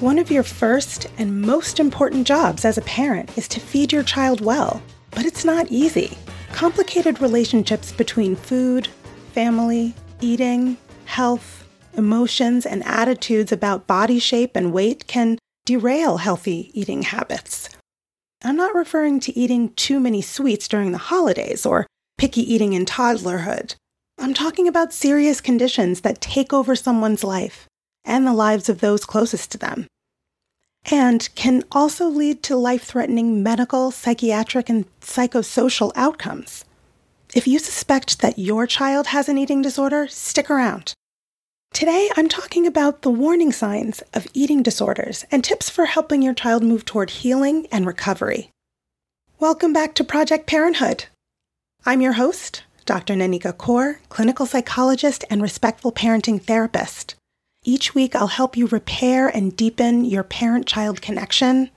One of your first and most important jobs as a parent is to feed your child well, but it's not easy. Complicated relationships between food, family, eating, health, emotions, and attitudes about body shape and weight can derail healthy eating habits. I'm not referring to eating too many sweets during the holidays or picky eating in toddlerhood. I'm talking about serious conditions that take over someone's life and the lives of those closest to them, and can also lead to life threatening medical, psychiatric, and psychosocial outcomes. If you suspect that your child has an eating disorder, stick around. Today, I'm talking about the warning signs of eating disorders and tips for helping your child move toward healing and recovery. Welcome back to Project Parenthood. I'm your host, Dr. Nanika Coor, clinical psychologist and respectful parenting therapist. Each week, I'll help you repair and deepen your parent child connection,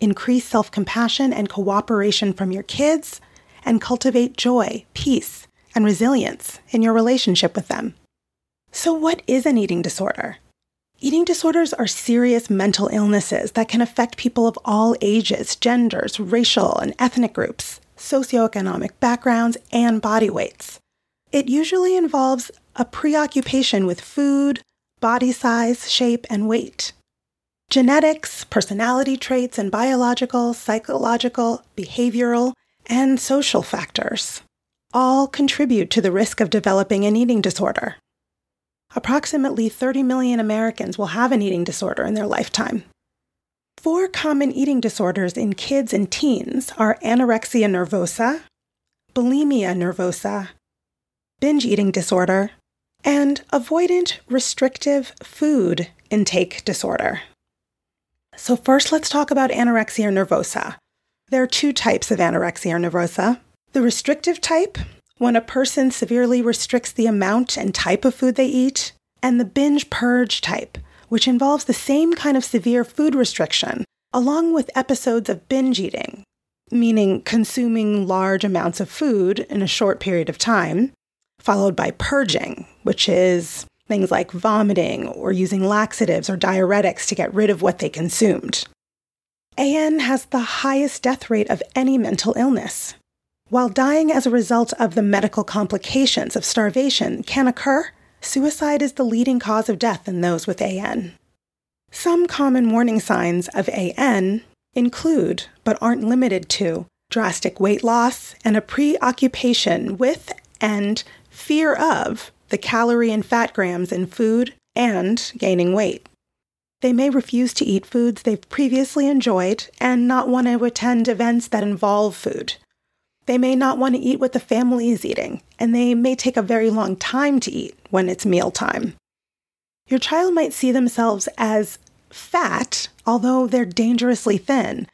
increase self compassion and cooperation from your kids, and cultivate joy, peace, and resilience in your relationship with them. So, what is an eating disorder? Eating disorders are serious mental illnesses that can affect people of all ages, genders, racial and ethnic groups, socioeconomic backgrounds, and body weights. It usually involves a preoccupation with food, body size, shape, and weight. Genetics, personality traits, and biological, psychological, behavioral, and social factors all contribute to the risk of developing an eating disorder. Approximately 30 million Americans will have an eating disorder in their lifetime. Four common eating disorders in kids and teens are anorexia nervosa, bulimia nervosa, binge eating disorder, and avoidant restrictive food intake disorder. So, first, let's talk about anorexia nervosa. There are two types of anorexia nervosa. The restrictive type, when a person severely restricts the amount and type of food they eat, and the binge purge type, which involves the same kind of severe food restriction, along with episodes of binge eating, meaning consuming large amounts of food in a short period of time, followed by purging, which is things like vomiting or using laxatives or diuretics to get rid of what they consumed. AN has the highest death rate of any mental illness. While dying as a result of the medical complications of starvation can occur, suicide is the leading cause of death in those with AN. Some common warning signs of AN include, but aren't limited to, drastic weight loss and a preoccupation with and fear of the calorie and fat grams in food and gaining weight. They may refuse to eat foods they've previously enjoyed and not want to attend events that involve food. They may not want to eat what the family is eating, and they may take a very long time to eat when it's mealtime. Your child might see themselves as fat, although they're dangerously thin,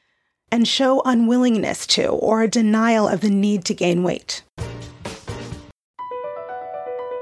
and show unwillingness to or a denial of the need to gain weight.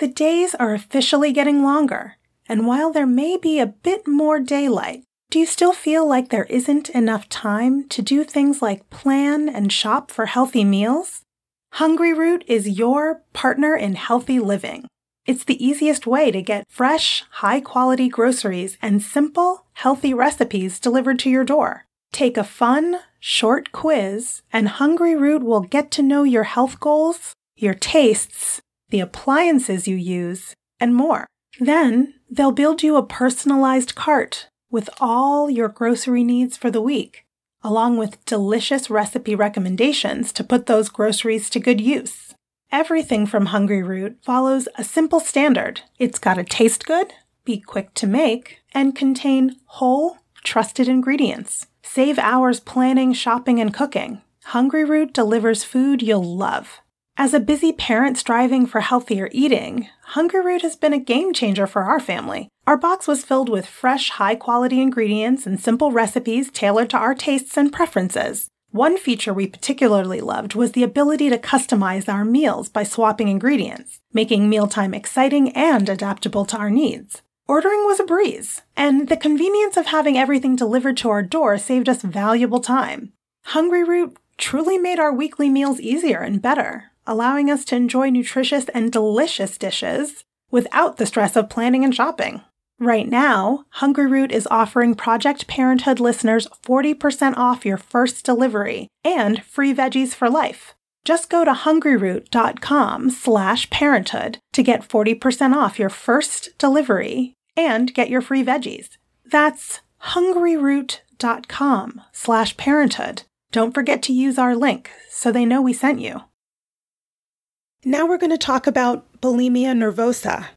The days are officially getting longer, and while there may be a bit more daylight, do you still feel like there isn't enough time to do things like plan and shop for healthy meals? Hungryroot is your partner in healthy living. It's the easiest way to get fresh, high quality groceries and simple, healthy recipes delivered to your door. Take a fun, short quiz, and Hungryroot will get to know your health goals, your tastes, the appliances you use, and more. Then they'll build you a personalized cart with all your grocery needs for the week, along with delicious recipe recommendations to put those groceries to good use. Everything from Hungryroot follows a simple standard. It's got to taste good, be quick to make, and contain whole, trusted ingredients. Save hours planning, shopping, and cooking. Hungryroot delivers food you'll love. As a busy parent striving for healthier eating, Hungryroot has been a game changer for our family. Our box was filled with fresh, high quality ingredients and simple recipes tailored to our tastes and preferences. One feature we particularly loved was the ability to customize our meals by swapping ingredients, making mealtime exciting and adaptable to our needs. Ordering was a breeze, and the convenience of having everything delivered to our door saved us valuable time. Hungryroot truly made our weekly meals easier and better, allowing us to enjoy nutritious and delicious dishes without the stress of planning and shopping. Right now, Hungryroot is offering Project Parenthood listeners 40% off your first delivery and free veggies for life. Just go to hungryroot.com slash parenthood to get 40% off your first delivery and get your free veggies. That's hungryroot.com slash parenthood. Don't forget to use our link so they know we sent you. Now we're going to talk about bulimia nervosa.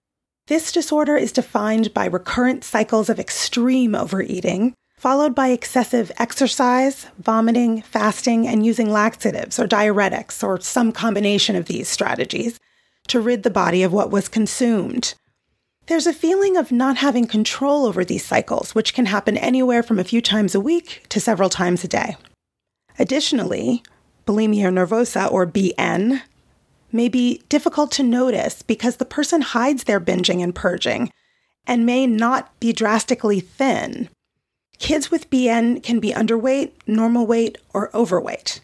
This disorder is defined by recurrent cycles of extreme overeating, followed by excessive exercise, vomiting, fasting, and using laxatives or diuretics or some combination of these strategies to rid the body of what was consumed. There's a feeling of not having control over these cycles, which can happen anywhere from a few times a week to several times a day. Additionally, bulimia nervosa, or BN, may be difficult to notice because the person hides their binging and purging and may not be drastically thin. Kids with BN can be underweight, normal weight, or overweight.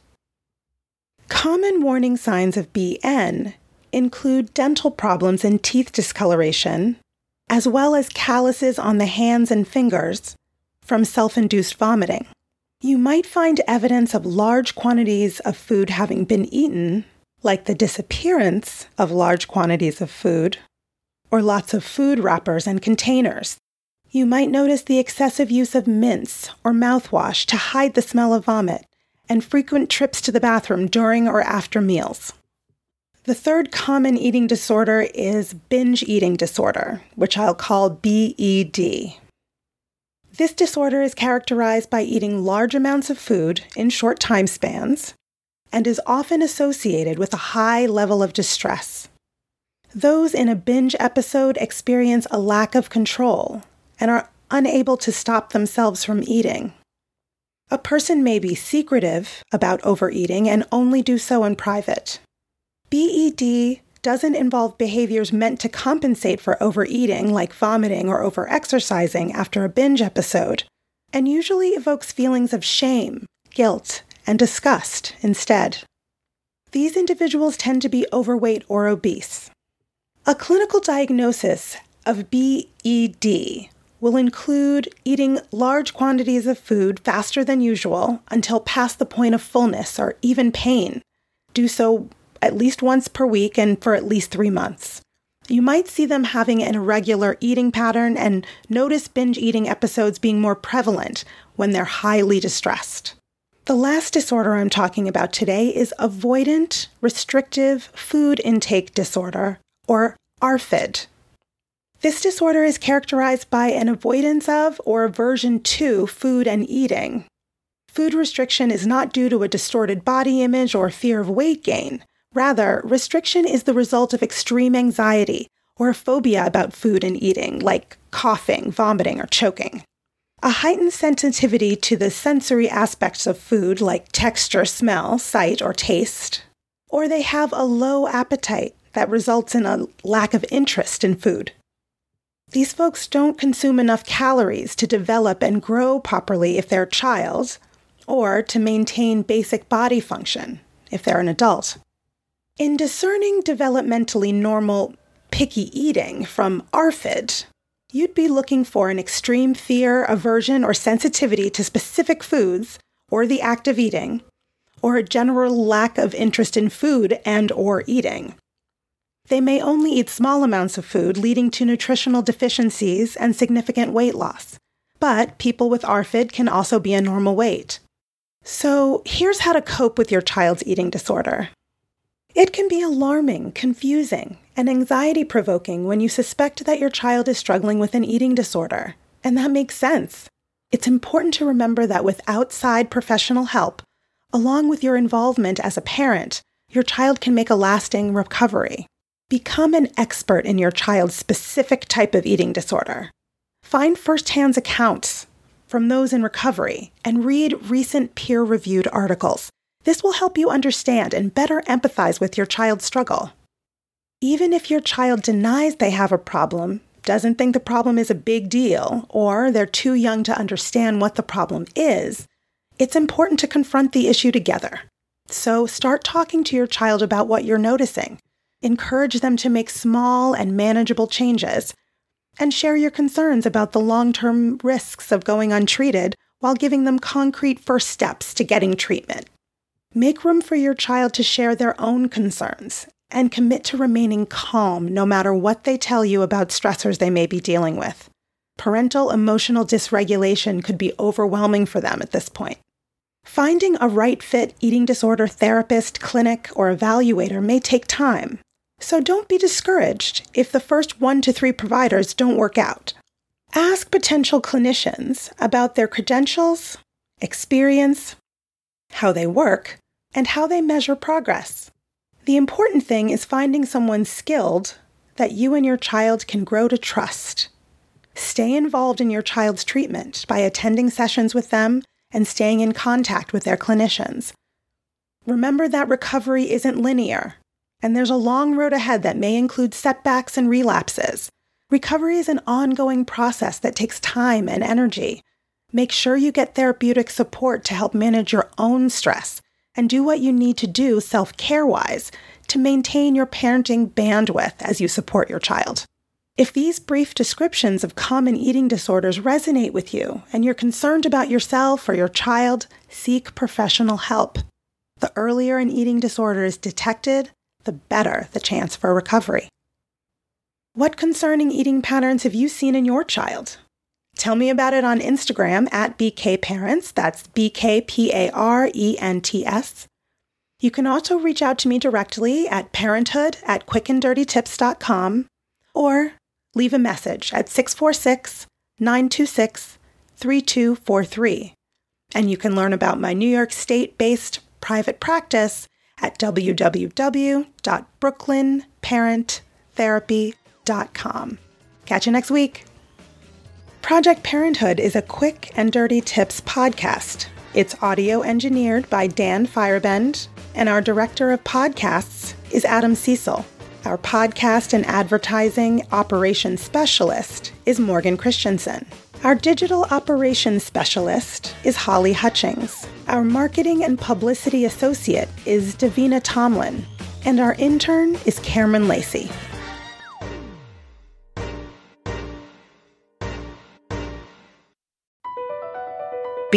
Common warning signs of BN include dental problems and teeth discoloration, as well as calluses on the hands and fingers from self induced vomiting. You might find evidence of large quantities of food having been eaten, like the disappearance of large quantities of food, or lots of food wrappers and containers. You might notice the excessive use of mints or mouthwash to hide the smell of vomit, and frequent trips to the bathroom during or after meals. The third common eating disorder is binge eating disorder, which I'll call BED. This disorder is characterized by eating large amounts of food in short time spans and is often associated with a high level of distress. Those in a binge episode experience a lack of control and are unable to stop themselves from eating. A person may be secretive about overeating and only do so in private. BED doesn't involve behaviors meant to compensate for overeating, like vomiting or overexercising after a binge episode, and usually evokes feelings of shame, guilt, and disgust instead. These individuals tend to be overweight or obese. A clinical diagnosis of BED will include eating large quantities of food faster than usual until past the point of fullness or even pain. Do so at least once per week and for at least three months. You might see them having an irregular eating pattern and notice binge eating episodes being more prevalent when they're highly distressed. The last disorder I'm talking about today is avoidant restrictive food intake disorder, or ARFID. This disorder is characterized by an avoidance of or aversion to food and eating. Food restriction is not due to a distorted body image or fear of weight gain. Rather, restriction is the result of extreme anxiety or a phobia about food and eating, like coughing, vomiting, or choking. A heightened sensitivity to the sensory aspects of food, like texture, smell, sight, or taste. Or they have a low appetite that results in a lack of interest in food. These folks don't consume enough calories to develop and grow properly if they're a child, or to maintain basic body function if they're an adult. In discerning developmentally normal picky eating from ARFID, you'd be looking for an extreme fear, aversion, or sensitivity to specific foods or the act of eating, or a general lack of interest in food and or eating. They may only eat small amounts of food, leading to nutritional deficiencies and significant weight loss. But people with ARFID can also be a normal weight. So, here's how to cope with your child's eating disorder. It can be alarming, confusing, and anxiety provoking when you suspect that your child is struggling with an eating disorder, and that makes sense. It's important to remember that with outside professional help, along with your involvement as a parent, your child can make a lasting recovery. Become an expert in your child's specific type of eating disorder. Find firsthand accounts from those in recovery and read recent peer reviewed articles. This will help you understand and better empathize with your child's struggle. Even if your child denies they have a problem, doesn't think the problem is a big deal, or they're too young to understand what the problem is, it's important to confront the issue together. So start talking to your child about what you're noticing. Encourage them to make small and manageable changes and share your concerns about the long term risks of going untreated while giving them concrete first steps to getting treatment. Make room for your child to share their own concerns and commit to remaining calm no matter what they tell you about stressors they may be dealing with. Parental emotional dysregulation could be overwhelming for them at this point. Finding a right fit eating disorder therapist, clinic, or evaluator may take time, so don't be discouraged if the first one to three providers don't work out. Ask potential clinicians about their credentials, experience, how they work, and how they measure progress. The important thing is finding someone skilled that you and your child can grow to trust. Stay involved in your child's treatment by attending sessions with them and staying in contact with their clinicians. Remember that recovery isn't linear and there's a long road ahead that may include setbacks and relapses. Recovery is an ongoing process that takes time and energy. Make sure you get therapeutic support to help manage your own stress and do what you need to do self care wise to maintain your parenting bandwidth as you support your child. If these brief descriptions of common eating disorders resonate with you and you're concerned about yourself or your child, seek professional help. The earlier an eating disorder is detected, the better the chance for recovery. What concerning eating patterns have you seen in your child? Tell me about it on Instagram at BKParents. That's B K P A R E N T S. You can also reach out to me directly at parenthood at quickanddirtytips.com or leave a message at 646 926 3243. And you can learn about my New York State based private practice at www.brooklynparenttherapy.com. Catch you next week. Project Parenthood is a quick and dirty tips podcast. It's audio engineered by Dan Feierabend, and our director of podcasts is Adam Cecil. Our podcast and advertising operations specialist is Morgan Christensen. Our digital operations specialist is Holly Hutchings. Our marketing and publicity associate is Davina Tomlin. And our intern is Cameron Lacey.